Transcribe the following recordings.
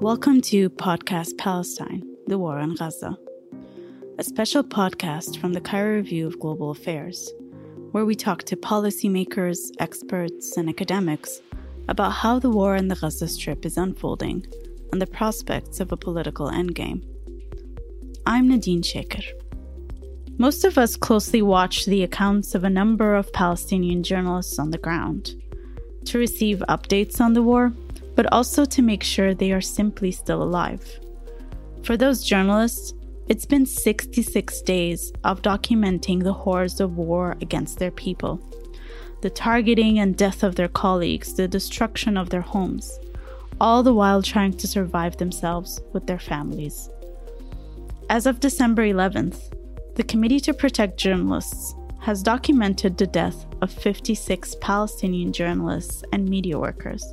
Welcome to Podcast Palestine The War in Gaza, a special podcast from the Cairo Review of Global Affairs, where we talk to policymakers, experts, and academics about how the war in the Gaza Strip is unfolding and the prospects of a political endgame. I'm Nadine Shaker. Most of us closely watch the accounts of a number of Palestinian journalists on the ground to receive updates on the war but also to make sure they are simply still alive. For those journalists, it's been 66 days of documenting the horrors of war against their people the targeting and death of their colleagues, the destruction of their homes, all the while trying to survive themselves with their families. As of December 11th, the Committee to Protect Journalists has documented the death of 56 Palestinian journalists and media workers.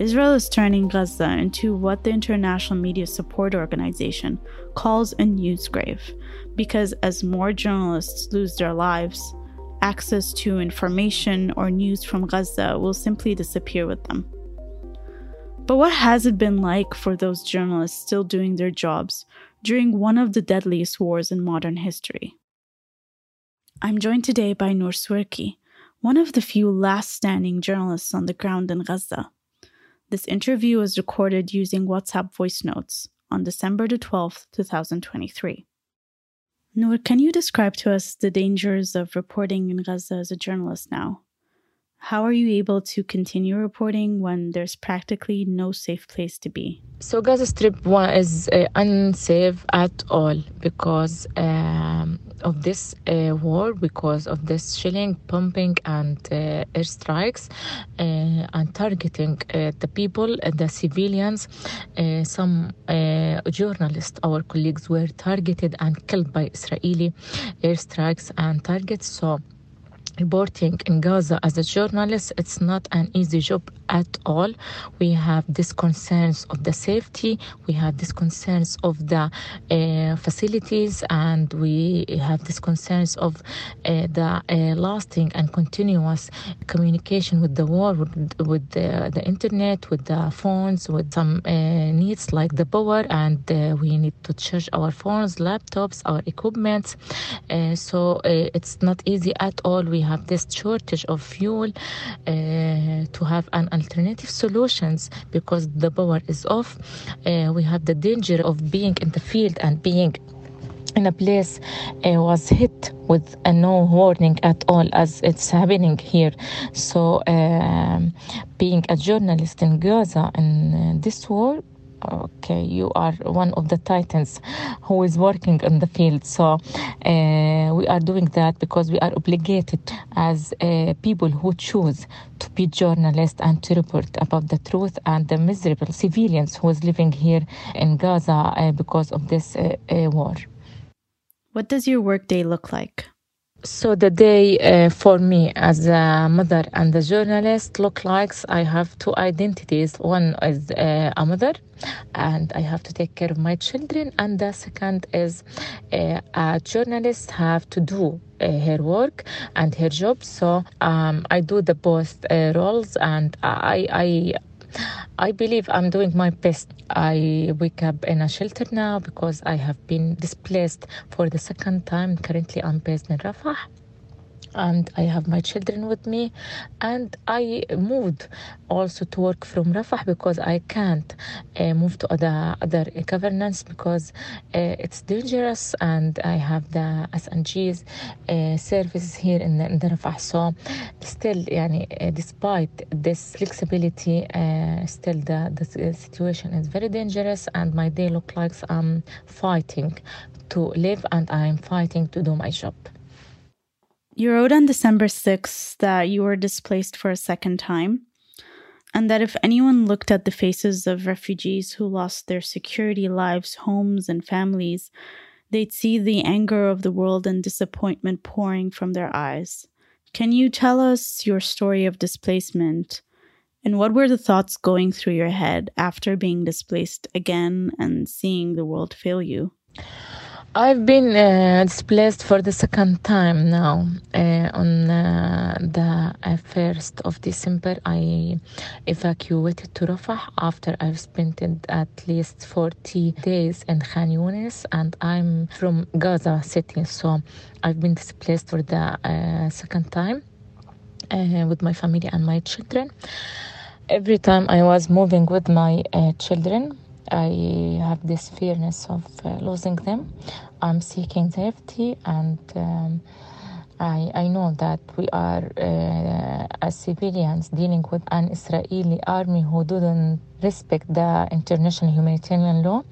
Israel is turning Gaza into what the International Media Support Organization calls a news grave because as more journalists lose their lives, access to information or news from Gaza will simply disappear with them. But what has it been like for those journalists still doing their jobs during one of the deadliest wars in modern history? I'm joined today by Nour Swirki, one of the few last standing journalists on the ground in Gaza. This interview was recorded using WhatsApp voice notes on December the 12th, 2023. Nour, can you describe to us the dangers of reporting in Gaza as a journalist now? How are you able to continue reporting when there's practically no safe place to be? So Gaza Strip one is uh, unsafe at all because um, of this uh, war, because of this shelling, pumping, and uh, airstrikes, uh, and targeting uh, the people, uh, the civilians. some journalists, our colleagues, were targeted and killed by Israeli airstrikes and targets. So reporting in Gaza as a journalist, it's not an easy job at all. We have these concerns of the safety, we have these concerns of the uh, facilities, and we have these concerns of uh, the uh, lasting and continuous communication with the world, with, the, the, internet, with the phones, with some uh, needs like the power, and uh, we need to charge our phones, laptops, our equipment. Uh, so it's not easy at all. We have this shortage of fuel to have an alternative solutions because the power is off. Uh, we have the danger of being in the field and being in a place uh, was hit with a no warning at all as it's happening here so um, being a journalist in gaza in uh, this war okay you are one of the titans who is working in the field. So uh, we are doing that because we are obligated as uh, people who choose to be journalists and to report about the truth and the miserable civilians who is living here in gaza uh, because of this war. What does your workday look like so the day uh, for me as a mother and a journalist look like I have two identities. One is uh, a mother, and I have to take care of my children, and the second is uh, a journalist have to do uh, her work and her job. So um, I do the both uh, roles, and I I I believe I'm doing my best. I wake up in a shelter now because I have been displaced for the second time. Currently, I'm based in Rafah and I have my children with me. And I moved also to work from Rafah because I can't uh, move to other other governance because uh, it's dangerous, and I have the SNG's uh, services here in in the Rafah. So still, yani, uh, despite this flexibility, uh, still the, the situation is very dangerous, and my day looks like I'm fighting to live and I'm fighting to do my job. You wrote on December 6th that you were displaced for a second time, and that if anyone looked at the faces of refugees who lost their security, lives, homes, and families, they'd see the anger of the world and disappointment pouring from their eyes. Can you tell us your story of displacement? And what were the thoughts going through your head after being displaced again and seeing the world fail you? I've been uh, displaced for the second time now. Uh, on uh, the 1st uh, of December, I evacuated to Rafah after I've spent at least 40 days in Khan Yunis, and I'm from Gaza City, so I've been displaced for the uh, second time uh, with my family and my children. Every time I was moving with my children, I have this fearness of uh, losing them. I'm seeking safety, and um, I, I know that we are, uh, as civilians, dealing with an Israeli army who didn't respect the international humanitarian law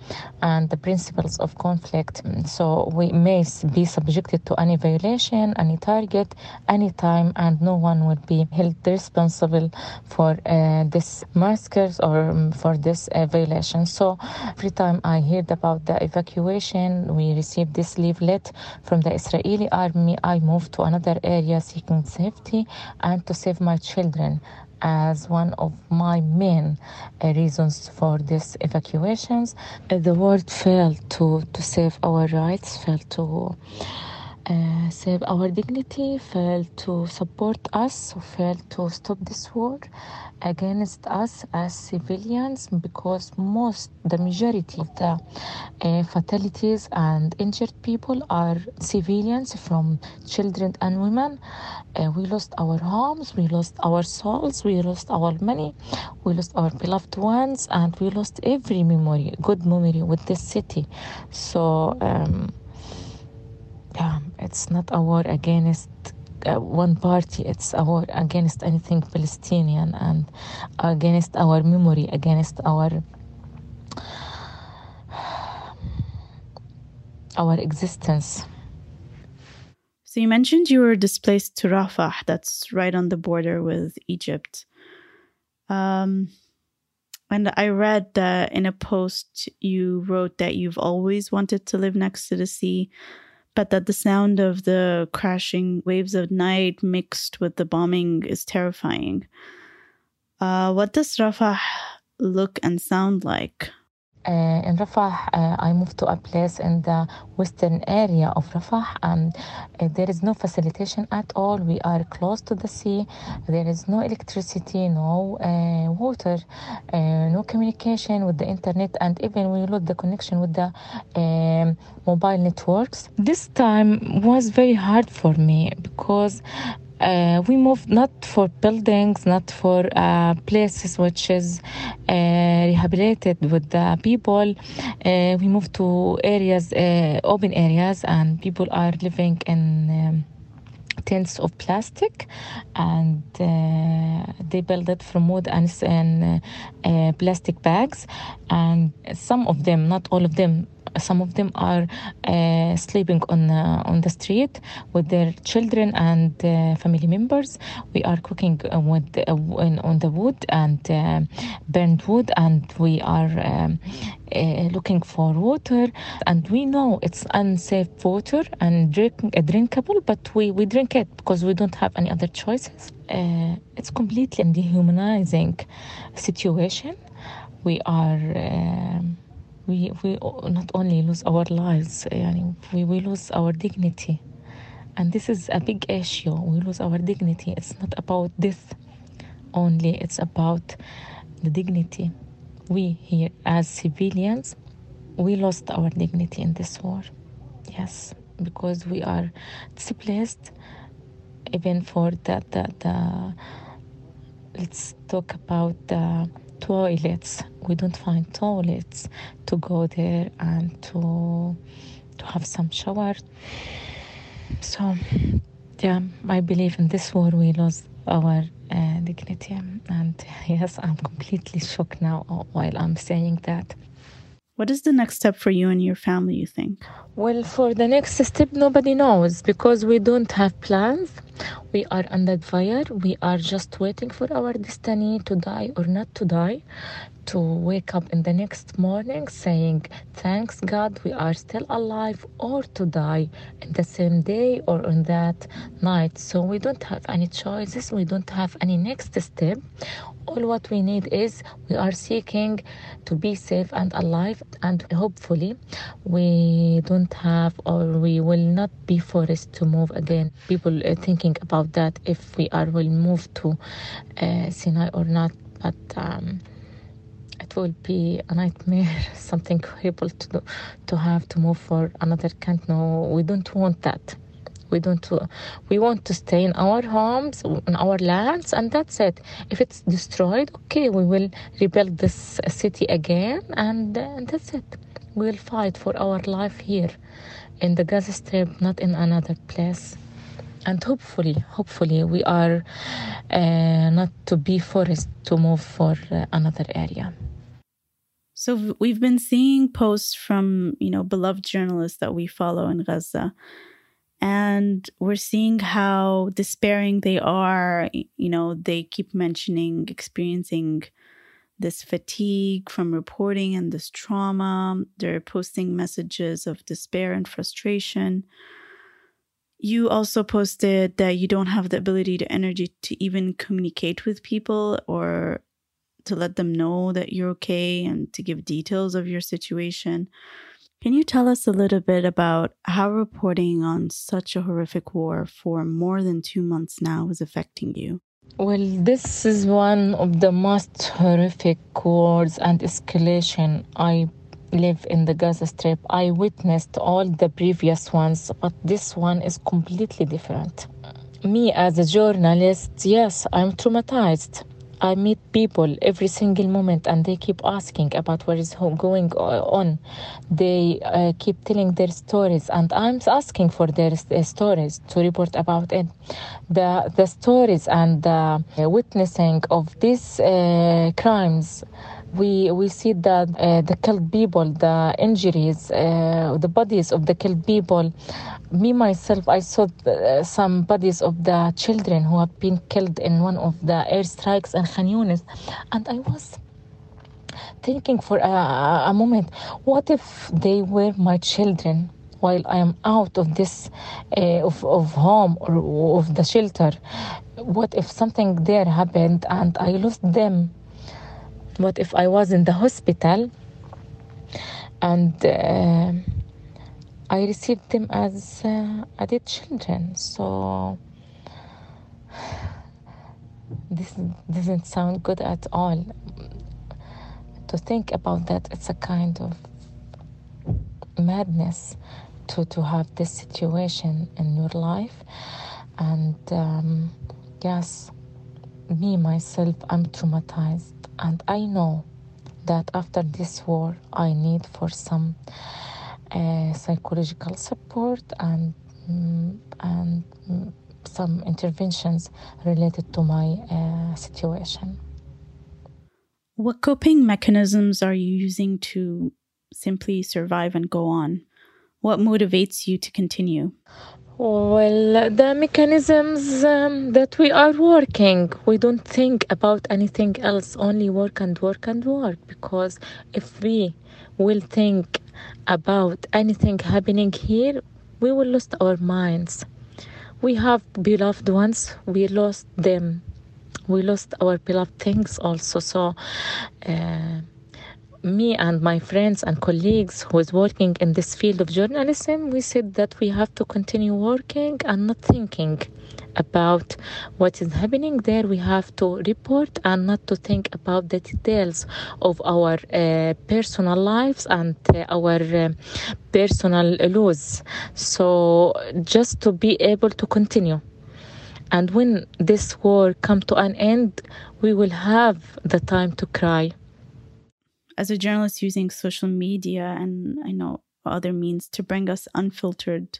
and the principles of conflict. So we may be subjected to any violation, any target, any time, and no one will be held responsible for uh, this massacres or um, for this uh, violation. So every time I heard about the evacuation, we received this leaflet from the Israeli army. I moved to another area seeking safety and to save my children as one of my main uh, reasons for these evacuations. Uh, the world failed to, to save our rights, failed to uh, save our dignity, failed to support us, failed to stop this war against us as civilians because most, the majority of the uh, fatalities and injured people are civilians from children and women. Uh, we lost our homes, we lost our souls, we lost our money, we lost our beloved ones, and we lost every memory, good memory with this city. So, um, yeah, it's not a war against uh, one party it's a war against anything palestinian and against our memory against our our existence. So you mentioned you were displaced to rafah that's right on the border with egypt. Um, and I read that in a post you wrote that you've always wanted to live next to the sea, but that the sound of the crashing waves of night mixed with the bombing is terrifying. Uh, what does Rafah look and sound like? Uh, in Rafah, uh, I moved to a place in the western area of Rafah, and uh, there is no facilitation at all. We are close to the sea. There is no electricity, no uh, water, uh, no communication with the internet, and even we lost the connection with the um, mobile networks. This time was very hard for me because uh, we moved not for buildings, not for uh, places which is uh, rehabilitated with the people. Uh, we moved to areas, uh, open areas, and people are living in. Um, tents of plastic and uh, they build it from wood and, and uh, plastic bags and some of them not all of them some of them are uh, sleeping on uh, on the street with their children and uh, family members. We are cooking uh, with uh, on the wood and uh, burned wood, and we are. Um, looking for water and we know it's unsafe water and drink, drinkable but we, we drink it because we don't have any other choices it's completely dehumanizing situation we are we we not only lose our lives يعني we, we lose our dignity and this is a big issue we lose our dignity it's not about death only it's about the dignity we here as civilians we lost our dignity in this war yes because we are displaced even for the, the, the let's talk about the toilets we don't find toilets to go there and to to have some shower so yeah i believe in this war we lost our uh, dignity and yes i'm completely shocked now while i'm saying that what is the next step for you and your family, you think? Well, for the next step, nobody knows because we don't have plans. We are under fire. We are just waiting for our destiny to die or not to die to wake up in the next morning saying, Thanks God, we are still alive, or to die in the same day or on that night. So we don't have any choices, we don't have any next step. All what we need is we are seeking to be safe and alive, and hopefully, we don't have or we will not be forced to move again. People uh, are thinking about that if we are will move to uh, Sinai or not, but um, it will be a nightmare, something horrible to do, to have to move for another country. No, we don't want that. We don't. We want to stay in our homes, in our lands, and that's it. If it's destroyed, okay, we will rebuild this city again, and, and that's it. We will fight for our life here, in the Gaza Strip, not in another place and hopefully hopefully we are uh, not to be forced to move for uh, another area so we've been seeing posts from, you know, beloved journalists that we follow in Gaza. And we're seeing how despairing they are. You know, they keep mentioning experiencing this fatigue from reporting and this trauma. They're posting messages of despair and frustration. You also posted that you don't have the ability to energy to even communicate with people or to let them know that you're okay and to give details of your situation. Can you tell us a little bit about how reporting on such a horrific war for more than two months now is affecting you? Well, this is one of the most horrific wars and escalation I live in the Gaza Strip. I witnessed all the previous ones, but this one is completely different. Me as a journalist, yes, I'm traumatized. I meet people every single moment and they keep asking about what is going on. They uh, keep telling their stories and I'm asking for their uh, stories to report about it. The, the stories and the witnessing of these uh, crimes we we see that uh, the killed people, the injuries, uh, the bodies of the killed people. Me myself, I saw uh, some bodies of the children who have been killed in one of the airstrikes in Khan Yunis, and I was thinking for a, a moment, what if they were my children? while I am out of this uh, of, of home or of the shelter? What if something there happened and I lost them? What if I was in the hospital and uh, I received them as uh, adult children? So this doesn't sound good at all. To think about that, it's a kind of madness to, to have this situation in your life. And um, yes, me myself, I'm traumatized and I know that after this war, I need for some uh, psychological support and mm, and mm, some interventions related to my uh, situation. What coping mechanisms are you using to simply survive and go on? What motivates you to continue? Well, the mechanisms um, that we are working, we don't think about anything else, only work and work and work. Because if we will think about anything happening here, we will lose our minds. We have beloved ones, we lost them. We lost our beloved things also. So, uh, me and my friends and colleagues who is working in this field of journalism, we said that we have to continue working and not thinking about what is happening there. We have to report and not to think about the details of our uh, personal lives and uh, our uh, personal laws. So just to be able to continue. And when this war come to an end, we will have the time to cry as a journalist using social media and I know other means to bring us unfiltered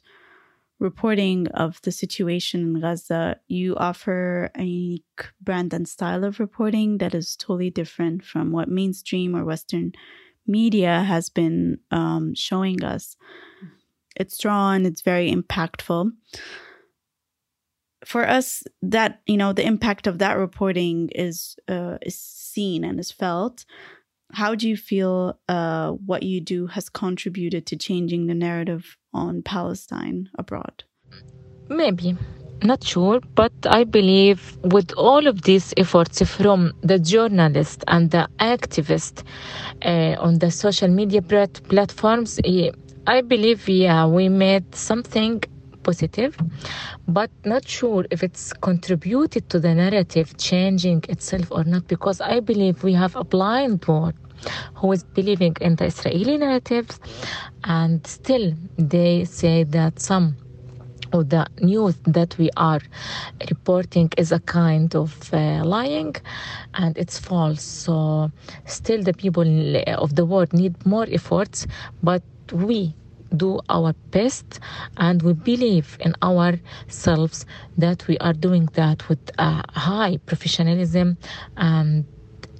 reporting of the situation in Gaza, you offer a unique brand and style of reporting that is totally different from what mainstream or Western media has been um, showing us. It's drawn, it's very impactful. for us, that you know, the impact of that reporting is uh, is seen and is felt. How do you feel uh, what you do has contributed to changing the narrative on Palestine abroad? Maybe not sure, but I believe with all of these efforts from the journalists and the activists uh, on the social media platforms, eh, I believe, yeah, we made something positive, but not sure if it's contributed to the narrative changing itself or not, because I believe we have a blind board who is believing in the Israeli narratives, and still they say that some of the news that we are reporting is a kind of uh, lying and it's false. So, still, the people of the world need more efforts, but we do our best and we believe in ourselves that we are doing that with a high professionalism and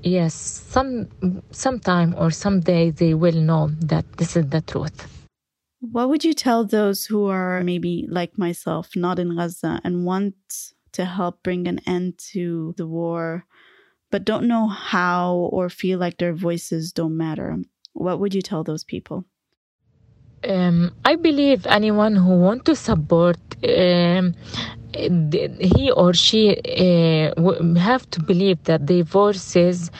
yes some sometime or someday they will know that this is the truth what would you tell those who are maybe like myself, not in Gaza, and want to help bring an end to the war, but don't know how or feel like their voices don't matter? What would you tell those people? Um, I believe anyone who want to support um, he or she uh, have to believe that their voices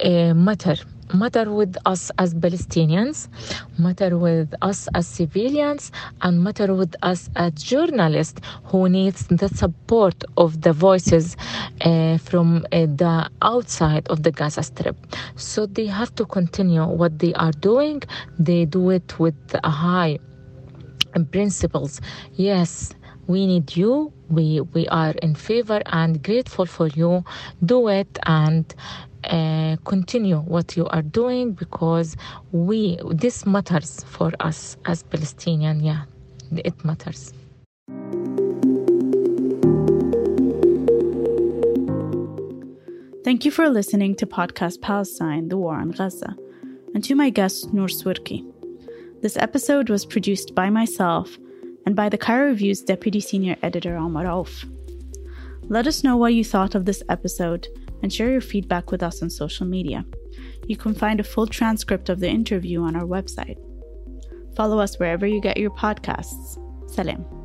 uh, matter matter with us as Palestinians, matter with us as civilians, and matter with us as journalists who needs the support of the voices uh, from uh, the outside of the Gaza Strip. So they have to continue what they are doing. They do it with high principles. Yes, we need you we we are in favor and grateful for you do it and uh, continue what you are doing because we this matters for us as Palestinian. Yeah, it matters. Thank you for listening to podcast Palestine: The War on Gaza, and to my guest Nour Swirki. This episode was produced by myself and by the Cairo Review's deputy senior editor Omar Auf. Let us know what you thought of this episode and share your feedback with us on social media. You can find a full transcript of the interview on our website. Follow us wherever you get your podcasts. Salam.